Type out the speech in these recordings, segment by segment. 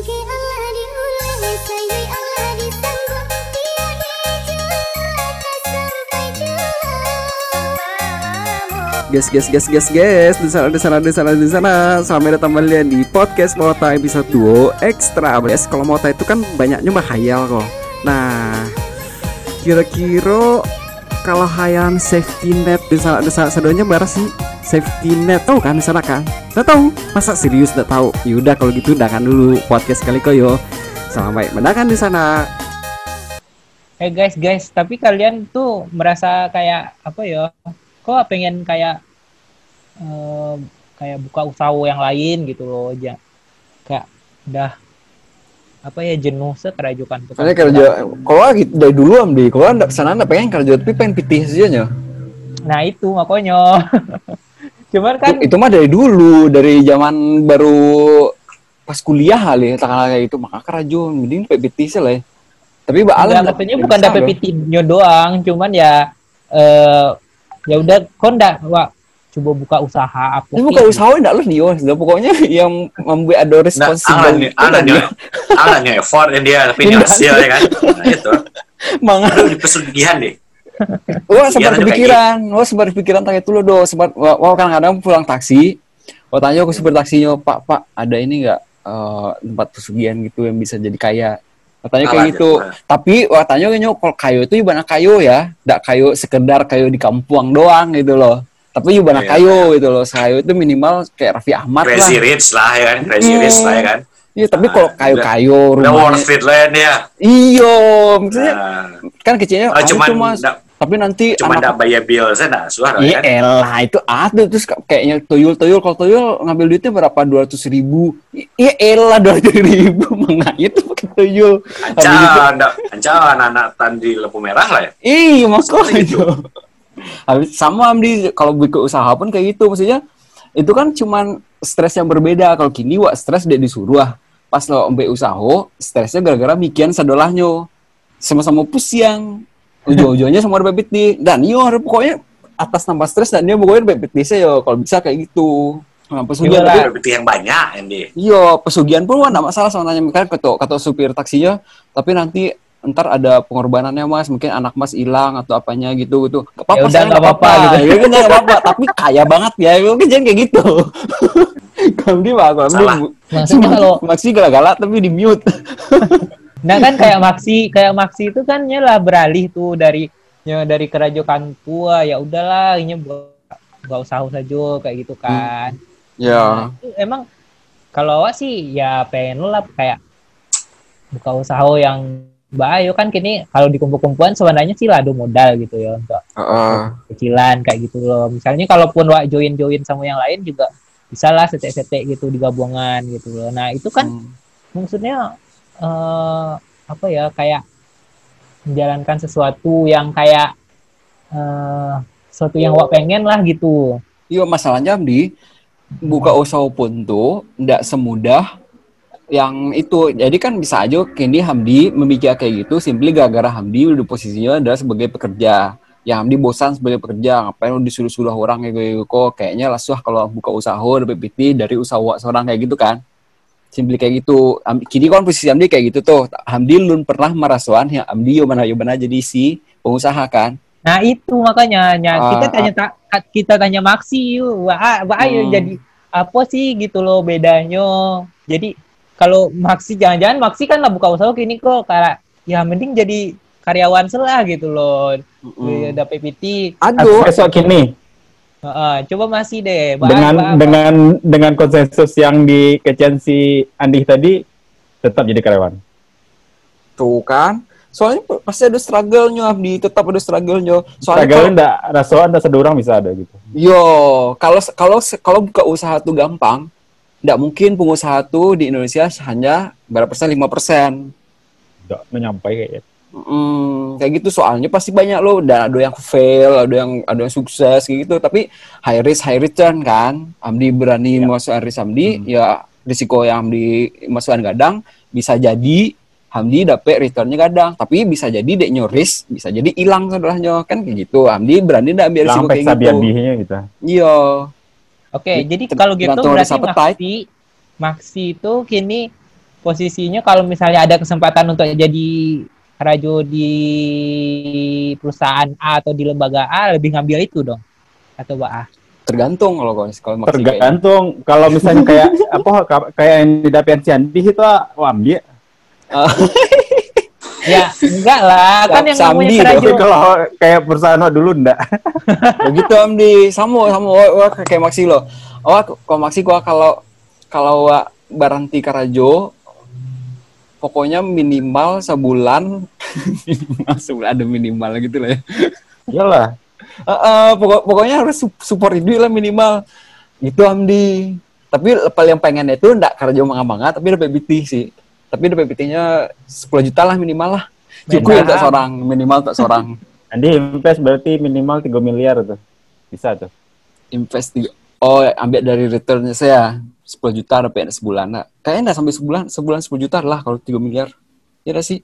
Guys, guys, guys, guys, guys, di sana, di sana, di sana, di sana. Selamat datang kembali di podcast Mota episode 2 Extra. Guys, kalau Mota itu kan banyaknya mah hayal kok. Nah, kira-kira kalau hayalan safety net di sana, di sana, sedonya bara sih safety net tahu kan di sana kan? Nggak tahu? Masa serius nggak tahu? Yaudah kalau gitu udahan dulu podcast kali koyo. Selamat mendakan di sana. Eh guys guys, tapi kalian tuh merasa kayak apa ya? Kok pengen kayak eh, kayak buka usaha yang lain gitu loh, ja. Kayak udah apa ya jenuh sekerajukan Soalnya kerja, kalau gitu dari dulu am di, kalau anda sana anda pengen kerja tapi pengen pitih nya. Nah itu makanya. Cuman kan Itu mah dari dulu, dari zaman baru pas kuliah kali, tak kayak itu maka kerja, mending sih lah. ya. Tapi mbak Alan maksudnya bukan dapet pitinyo doang, cuman ya eh ya udah kok ndak wah coba buka usaha apa Ini bukan usaha enggak lu nih, Nah, pokoknya yang membuat ada Nah, responsibility. Alan nih, Alan nih effort dia tapi Enggak. hasil ya kan. Nah, itu. Mangan. Aduh, di pesugihan deh. Wah, sempat kayak kepikiran. Wah, sempat kepikiran tanya dulu do. Sempat wah, kadang-kadang pulang taksi. Wah, tanya aku supir taksinya, "Pak, Pak, ada ini enggak eh, tempat pesugihan gitu yang bisa jadi kaya?" Katanya kayak Alah, gitu. gitu. Tapi wah tanya kayaknya kalau kayu itu ibarat kayu ya, enggak kayu sekedar kayu di kampung doang gitu loh. Tapi ibarat Iya, kayu gitu loh. Kayu itu minimal kayak Raffi Ahmad lah. Crazy rich lah ya kan, crazy Hmm. rich lah ya kan. Iya, tapi Ah, kalau kayu-kayu Udah rumahnya worth it lah ya. Iya, maksudnya Nah, kan kecilnya ah, cuman nggak- tapi nanti cuma anak ndak bayar bill saya ndak suara Iya ya. Kan. elah itu ada terus ka- kayaknya tuyul-tuyul kalau tuyul ngambil duitnya berapa? dua ratus ribu. Iya elah dua ratus ribu. Mengait itu pakai tuyul? Habis itu- Anca, ndak, anca anak-anak tandi lampu merah lah ya. Iya makanya itu. Habis sama Amdi kalau bikin usaha pun kayak gitu. Maksudnya itu kan cuman stres yang berbeda. Kalau kini wah stres dia disuruh ah. pas lo ambil usaha stresnya gara-gara mikian sadolahnya. Sama-sama pusing ujung-ujungnya sama bebet di dan yo pokoknya atas nama stres dan dia pokoknya bebet di saya kalau bisa kayak gitu nah, pesugihan tapi Berarti yang banyak Andy. Iya, pesugihan pun nggak masalah sama nanya kan kata kata supir taksinya, tapi nanti ntar ada pengorbanannya mas, mungkin anak mas hilang atau apanya gitu gitu. Gak apa-apa, Ya nggak apa-apa, gitu. Ya kan nggak apa-apa, tapi kaya banget ya, mungkin jangan kayak gitu. Kamu di pak, kamu. Maksudnya kalau- maksi galak-galak tapi di mute. Nah kan kayak Maxi, kayak Maxi itu kan nyelah beralih tuh dari ya dari kerajaan tua ya udahlah ini gak usah saja kayak gitu kan. Ya, Nah, itu emang kalau awak sih ya pengen lah kayak buka usaha yang bayo kan kini kalau di kumpul-kumpulan sebenarnya sih lah ada modal gitu ya untuk kecilan kayak gitu loh. Misalnya kalaupun wak join-join sama yang lain juga bisa lah setek-setek gitu di gabungan gitu loh. Nah itu kan Hmm. maksudnya eh apa ya kayak menjalankan sesuatu yang kayak eh sesuatu yang wak pengen lah gitu. Iya masalahnya di buka usaha pun tuh tidak semudah yang itu. Jadi kan bisa aja kini Hamdi memikir kayak gitu simply gara-gara Hamdi udah posisinya adalah sebagai pekerja. Ya Hamdi bosan sebagai pekerja, ngapain lu disuruh-suruh orang kayak gitu kok kayaknya lah kalau buka usaha dapat PT dari usaha seorang kayak gitu kan. Simply kayak gitu. Am- Kini kan posisi Hamdi kayak gitu tuh. Hamdi lun pernah merasuan ya Hamdi yo mana yo mana jadi si pengusaha kan. Nah itu makanya nya Ah, kita tanya ta- kita tanya Maxi yuk, wah wah ayo Hmm. jadi apa sih gitu loh bedanya. Jadi kalau Maxi jangan-jangan Maxi kan lah buka usaha kini kok kayak ya mending jadi karyawan selah gitu loh. Mm. Ada PPT. Aduh, Esok kini Heeh, coba masih deh. Bah- dengan dengan dengan konsensus yang dikecian si Andi tadi tetap jadi karyawan. Tuh kan. Soalnya pasti ada struggle-nya, Abdi. Tetap ada struggle-nya. Soalnya Struggle kalau, enggak rasa satu orang bisa ada gitu. yo, kalau kalau kalau buka usaha tuh gampang, nggak mungkin pengusaha tuh di Indonesia hanya berapa persen, lima persen. Enggak menyampai kayaknya. Mm, kayak gitu soalnya pasti banyak loh. Dan ada yang fail ada yang ada yang sukses kayak gitu. Tapi high risk high return kan. Amdi berani masuk risk Amdi ya risiko yang Amdi masukkan gadang bisa jadi Hamdi dapet returnnya gadang. Tapi bisa jadi deknya risk bisa jadi hilang saudaranya kan kayak gitu. Hamdi berani ndak ambil risiko Sampai kayak gitu? Sabian gitu. iya. Oke, Di- jadi ter- kalau gitu berarti. Maxi, Maxi itu kini posisinya kalau misalnya ada kesempatan untuk jadi rajo di perusahaan A atau di lembaga A lebih ngambil itu dong atau Mbak A? Tergantung kalau kalau kayaknya. Tergantung. kalau misalnya kayak apa ka- kayak yang di Dapian Ciandi itu ah, wah ambil. Ah, ya enggak lah. Kan yang Samdi namanya kalau kayak perusahaan dulu enggak. begitu Amdi. Sama sama. Wah, wah, kayak maksi lo. Wah kalau maksi gua kalau kalau wah, baranti karajo pokoknya minimal sebulan. Minimal sebulan ada minimal gitu lah ya. Iyalah. Eh, eh, pokok- pokoknya harus su- support duit lah minimal. Itu Amdi. Tapi paling pengen itu ndak karajo mangga tapi dapat BT sih. Tapi dapat BT-nya 10 juta lah minimal lah. Cukup ya tak seorang minimal tak seorang. Nanti invest berarti minimal 3 miliar tuh. Bisa tuh. invest di oh ambil dari returnnya saya 10 juta dapat sebulan nah. kayaknya nggak sampai sebulan sebulan 10 juta lah kalau 3 miliar ya nggak sih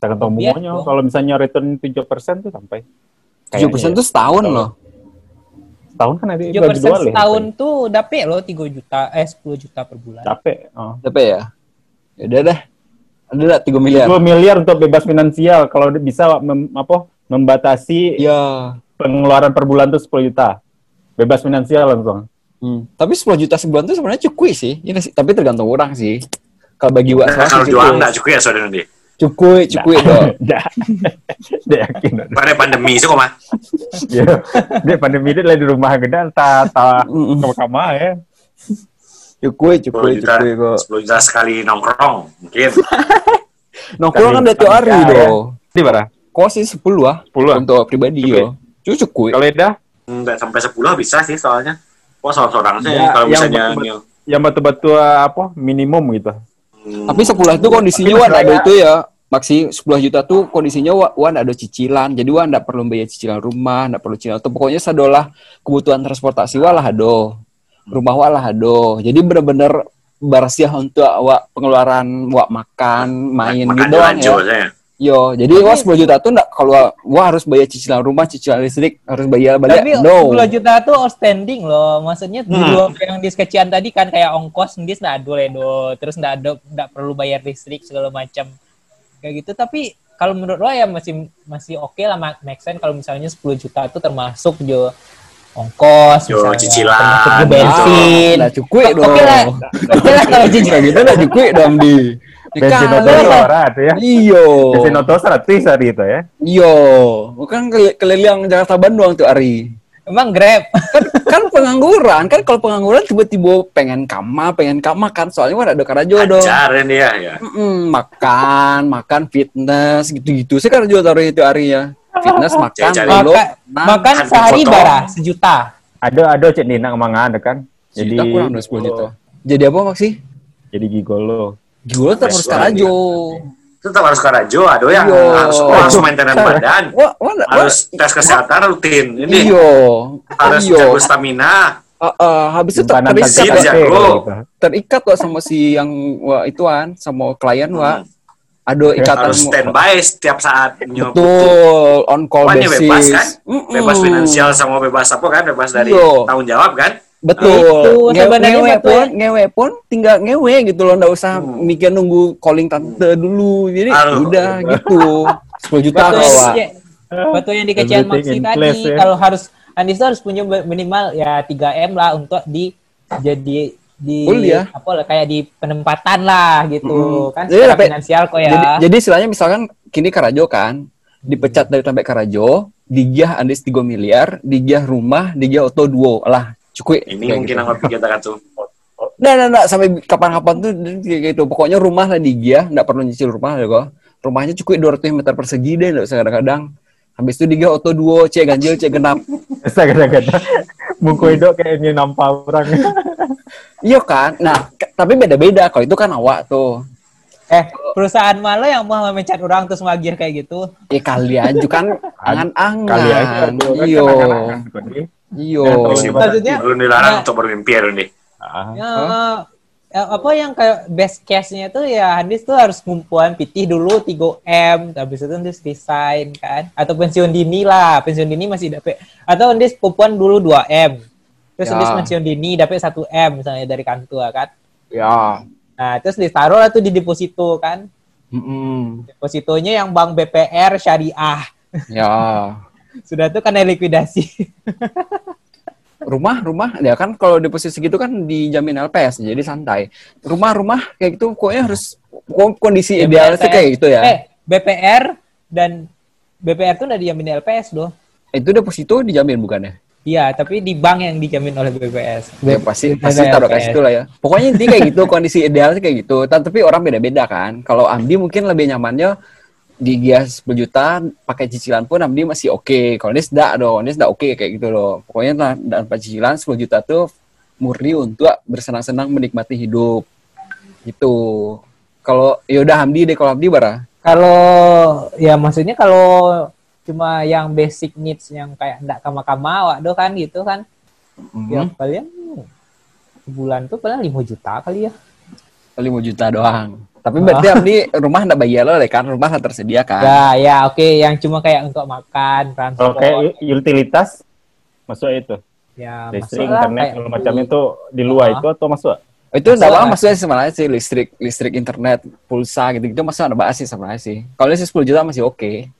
Tergantung bunganya. dong. Kalau misalnya return 7% tuh sampai. 7 persen Kayaknya tuh setahun Setahun. loh Setahun kan ada 7 persen setahun tuh dapet loh 3 juta eh 10 juta per bulan Capek. Oh. dapat ya ya udah deh ada nggak 3 miliar 2 miliar untuk bebas finansial kalau bisa mem- apa membatasi ya pengeluaran per bulan tuh 10 juta. Bebas finansial langsung. Hmm. tapi 10 juta sebulan tuh sebenarnya cukup sih ya nggak sih tapi tergantung orang sih kalau bagi gua Nah, kalau sih jual cukup nggak cukup ya saudara nanti. cukup cukup dong Nggak. Dia yakin. Pada pandemi sih kok mah. Ya. Dia pandemi dia lagi di rumah gede ta ta kamar ya. cukup cukup 10 juta, cukup kok 10 juta sekali nongkrong mungkin. nongkrong kan dari tiap hari dong Di mana? kok sih 10 ah 10 ah? untuk pribadi yo cukup Kalau Eda Nggak sampai 10 bisa sih soalnya. Wah seorang sih Ya, kalau yang misalnya nyu- yang betul-betul apa minimum gitu. hmm, Tapi 10 itu kondisinya Tapi wan ada itu ya. Maksi 10 juta tuh kondisinya wa- wan ada cicilan. Jadi wan ndak perlu bayar cicilan rumah, ndak perlu cicilan. Tuh pokoknya sadolah kebutuhan transportasi walah ado. Rumah walah ado. Jadi bener-bener bersiah untuk awak pengeluaran wak makan, main makan gitu doang ya. Yo, jadi wah 10 juta tuh ndak kalau wah harus bayar cicilan rumah, cicilan listrik, harus bayar balik. Tapi no. 10 juta tuh outstanding loh. Maksudnya Hmm. luar yang diskecian tadi kan kayak ongkos sendiri nggak ada do. Terus nggak ada nggak perlu bayar listrik segala macam kayak gitu. Tapi kalau menurut lo ya masih masih oke lah ma- make sense kalau misalnya 10 juta itu termasuk jo ongkos Jo, misalnya, cicilan, termasuk jo gitu. bensin. Nah, cukup Oke dong. lah. Oke lah kalau Kayak cicilan gitu lah cukup dong di. Bensin kali oto lah. orang tuh ya. Iyo. Bensin oto 100 hari itu ya. Yo, bukan keli- keliling Jakarta Bandung tuh Ari. Emang Grab. Kan pengangguran, kan kalau pengangguran tiba-tiba pengen kama, pengen kama kan soalnya kan ada karajo dong. Ajar ini ya, ya. Mm-mm, makan, makan fitness gitu-gitu sih karajo taruh itu Ari ya. Fitness, makan, nah, makan kan sehari bara sejuta. Ada ada cek Nina ada kan. Jadi kurang dari 10 juta. Jadi apa maksih? Jadi gigolo. Gila tetap harus karajo. Tetap harus karajo, ada yang Iyo. harus oh, harus maintenance badan, Wah, wah, wah, harus tes kesehatan rutin. Ini iyo, harus iyo. jago stamina. Ah, ah, habis itu ter- terikat, jago. gitu. terikat kok sama si yang wah ituan sama klien wah. Ada ikatan Harus standby setiap saat. Betul, on call basis. bebas kan? Mm-mm. Bebas finansial sama bebas apa kan? Bebas dari Iyo. tanggung jawab kan? Betul. Sebenarnya ngewe betul pun, ya. ngewe pun tinggal ngewe gitu loh, nggak usah Hmm. mikir nunggu calling tante dulu. Jadi Aduh. udah gitu. 10 juta Betul, kalau yang, di- betul yang Everything Maxi tadi. place, ya. Kalau harus Andis tuh harus punya minimal ya 3 m lah untuk di jadi di Kuliah. apa lah kayak di penempatan lah gitu Mm-mm. kan Jadi secara sampai- finansial kok ya. Jadi, jadi istilahnya misalkan kini Karajo kan dipecat dari sampai Karajo, digiah andis 3 miliar, digiah rumah, digiah auto duo lah. Cukup. Ini kayak mungkin gitu. anggap kita kan tuh. Nah, nah, nah, sampai kapan-kapan tuh kayak gitu. Pokoknya rumah lah digiah, nggak perlu nyicil rumah ya kok. Rumahnya cukup 200 meter persegi deh, nggak usah kadang-kadang. Habis itu digiah auto duo, cek ganjil, cek genap. Bisa kata-kata. Muka itu kayaknya nampak orang. Iya kan? Nah, tapi beda-beda. Kalau itu kan awak tuh. Eh, perusahaan mana yang mau memecat orang terus magir kayak gitu? Ya kali aja kan angan-angan. Kali aja. tuh, Ya, Oh, maksudnya- belum dilarang Nah. untuk bermimpi ya nih. Ah. Ya, ya, apa yang kayak best case-nya tuh ya Andis tuh harus ngumpulan pitih dulu 3M, habis itu Andis resign kan. Atau pensiun dini lah, pensiun dini masih dapat. Atau Andis kumpulan dulu 2M. Terus Ya. Andis pensiun dini dapat 1M misalnya dari kantor kan. Ya. Nah, terus ditaruh lah tuh di deposito kan. Mm-mm. Depositonya yang bank BPR syariah. Ya. Sudah tuh kena likuidasi. Rumah, rumah, ya kan kalau deposito segitu kan dijamin LPS, jadi santai. Rumah-rumah kayak gitu, pokoknya harus ko- kondisi Ya, idealnya sih BPR. kayak gitu ya. Eh, BPR dan BPR tuh udah dijamin LPS loh. Itu deposito dijamin bukannya? Iya, tapi di bank yang dijamin oleh BPS. Ya pasti Ada pasti taruh kayak situ lah ya. Pokoknya intinya kayak gitu, kondisi idealnya kayak gitu. Ta- Tapi orang beda-beda kan. Kalau Amdi mungkin lebih nyamannya di Gias 10 juta pakai cicilan pun Amdi masih oke. Kalau Nis enggak dong, Nis enggak oke kayak gitu loh. Pokoknya nah, tanpa cicilan 10 juta tuh murni untuk bersenang-senang menikmati hidup. Gitu. Kalau yaudah Hamdi deh kalau Hamdi bara. Kalau ya maksudnya kalau cuma yang basic needs yang kayak ndak kama-kama waduh kan gitu kan. Ya Hmm. paling sebulan tuh paling 5 juta kali ya. 5 juta doang. Tapi berarti Hamdi rumah enggak bayar lo kan, rumah nggak tersedia kan. Ya, ya oke yang cuma kayak untuk makan, transport. kayak u- utilitas masuk itu. ya Listrik, masuk. internet, kayak segala macam itu di luar Ah. itu atau masuk? Oh, itu Masuk enggak apa maksudnya sebenarnya sih listrik listrik internet pulsa gitu-gitu masih ada bahas sih sebenarnya sih. Kalau sih 10 juta masih oke.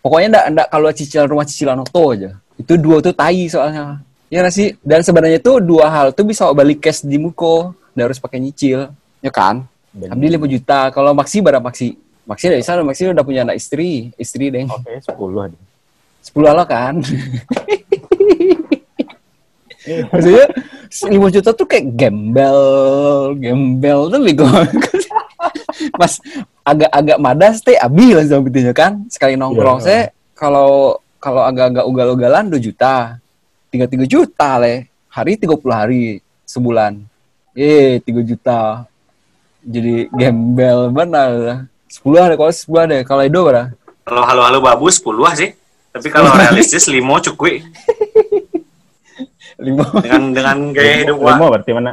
Pokoknya enggak enggak kalau cicilan rumah cicilan auto aja. Itu dua tuh tai soalnya. Ya nggak sih? Dan sebenarnya tuh dua hal tuh bisa balik cash di muko. Nggak harus pakai nyicil. Ya kan Abdi 5 juta. Kalau Maxi berapa Maxi? Maxi dari sana Maxi udah punya anak istri. Istri deh Oke, 10 ada. 10 halo kan? Maksudnya 5 juta tuh kayak gembel. Gembel tuh bego mas agak-agak madas teh abi lah sebetulnya kan? Sekali nongkrong Iya. saya kalau kalau agak-agak ugal-ugalan 2 juta. 3 3 juta leh. Hari 30 hari sebulan. Eh 3 juta jadi gembel benar 10 deh kalau 10 deh kalau itu berapa Kalau halo-halo babu 10 lah sih. Tapi kalau realistis limo cukup lima dengan dengan gaya hidup Lima wah. berarti mana?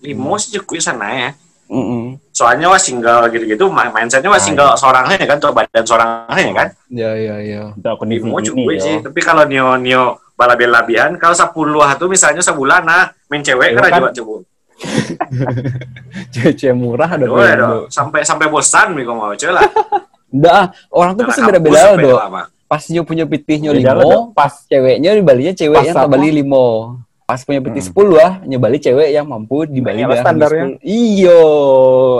Limo sih cukup sana ya. Mm-mm. Soalnya wah single gitu-gitu mindsetnya wah Ah, single seorang aja kan tuh badan seorang aja kan. ya ya ya Limo ini cukup ya. sih. Tapi kalau nio nio balabian labian kalau 10 tuh misalnya sebulan nah main cewek Iya kan kan? coba coba. cewek murah ada Aduh, aduh. sampai sampai bosan nih mau cewek lah. Enggak, orang tuh pasti beda-beda loh. Pas nyo punya pitihnya lah, limo, pas ceweknya di Balinya cewek Pas yang tak Bali limo. Pas punya pitih Hmm. 10 ah, nyo Bali cewek yang mampu di Bali Nah, dah standarnya. 10. Iyo,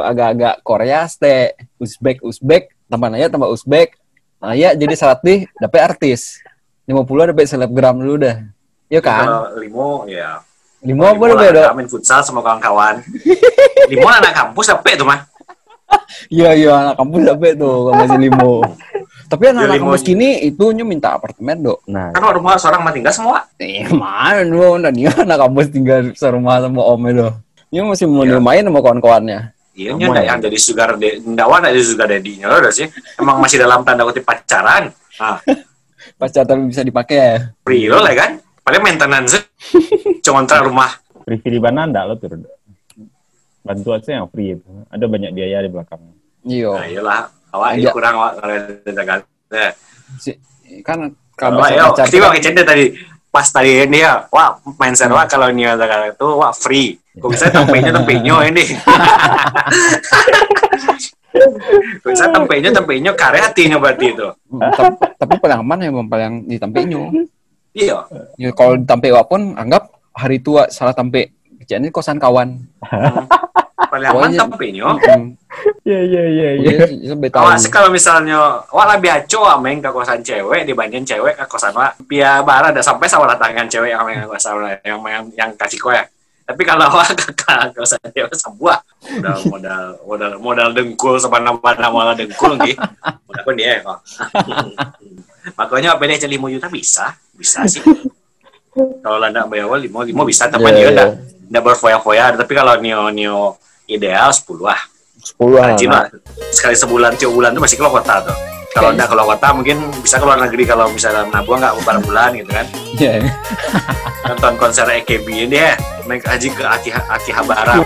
agak-agak Korea ste, Uzbek Uzbek, tambah nanya tambah Uzbek. Nah, ya jadi salatih dapet artis. 50 dapet selebgram dulu dah. Iya kan? Kalau limo ya. Limo Limo udah beda? main futsal sama kawan-kawan. limo anak kampus apa itu mah? Iya iya anak kampus dapet tuh kalau masih limo. Tapi anak-anak limo- kampus kini itu minta apartemen dok. Nah, Kan rumah seorang mah tinggal semua. Eh, mana lu? Nah, dia anak kampus tinggal serumah sama doh. Dia masih mau Iya. main sama kawan-kawannya. Iya, ndak ya? yang jadi sugar de, ndak wan ada sugar daddy-nya loh sih. Emang masih dalam tanda kutip pacaran. Nah, Pacar tapi bisa dipakai ya. free lo lah kan. Paling maintenance contra rumah. free di mana enggak lo tuh? Bantuan saya yang free itu. Ada banyak biaya di belakangnya. Nah, Iya. iyalah. Awak itu kurang awak kalau. Nah, Si, kan Kalau kita wak kecende tadi pas tadi ini ya, wah mindset wak kalau nih ada itu wak free. Kok bisa tempenya tempenya ini. Kok bisa tempenya tempenya karya hatinya berarti itu. Hmm, tapi, tapi paling aman ya memang paling di Tampeknya. Iya. Ya, kalau di Tampek pun anggap hari tua salah Tampek. Kejadian ini kosan kawan. Paling aman tempenya. Hmm. Iya iya iya Iya. Awas kalau misalnya wah lebih aco main ke kosan cewek dibanding cewek ke kosan wak pia bara ada sampai sama tangan cewek yang main ke kosan wak, yang yang, yang kasih kowe. Tapi kalau wak ke ke kosan cewek sebuah modal modal modal modal dengkul sama nama nama dengkul nih. Udah pun dia kok. Makanya apa dia lima juta? Bisa bisa sih. Kalau landa bayar awal lima lima bisa tapi Iya, dia iya. udah udah berfoya-foya. Tapi kalau neo neo ideal sepuluh lah sepuluh rajin lah. Sekali sebulan tiap bulan tuh masih keluar kota tuh. Kalau Oke. enggak keluar kota mungkin bisa keluar negeri kalau misalnya nabung nggak beberapa bulan gitu kan. Iya. nonton konser EKB ini ya. Naik haji ke Aki Aki Habara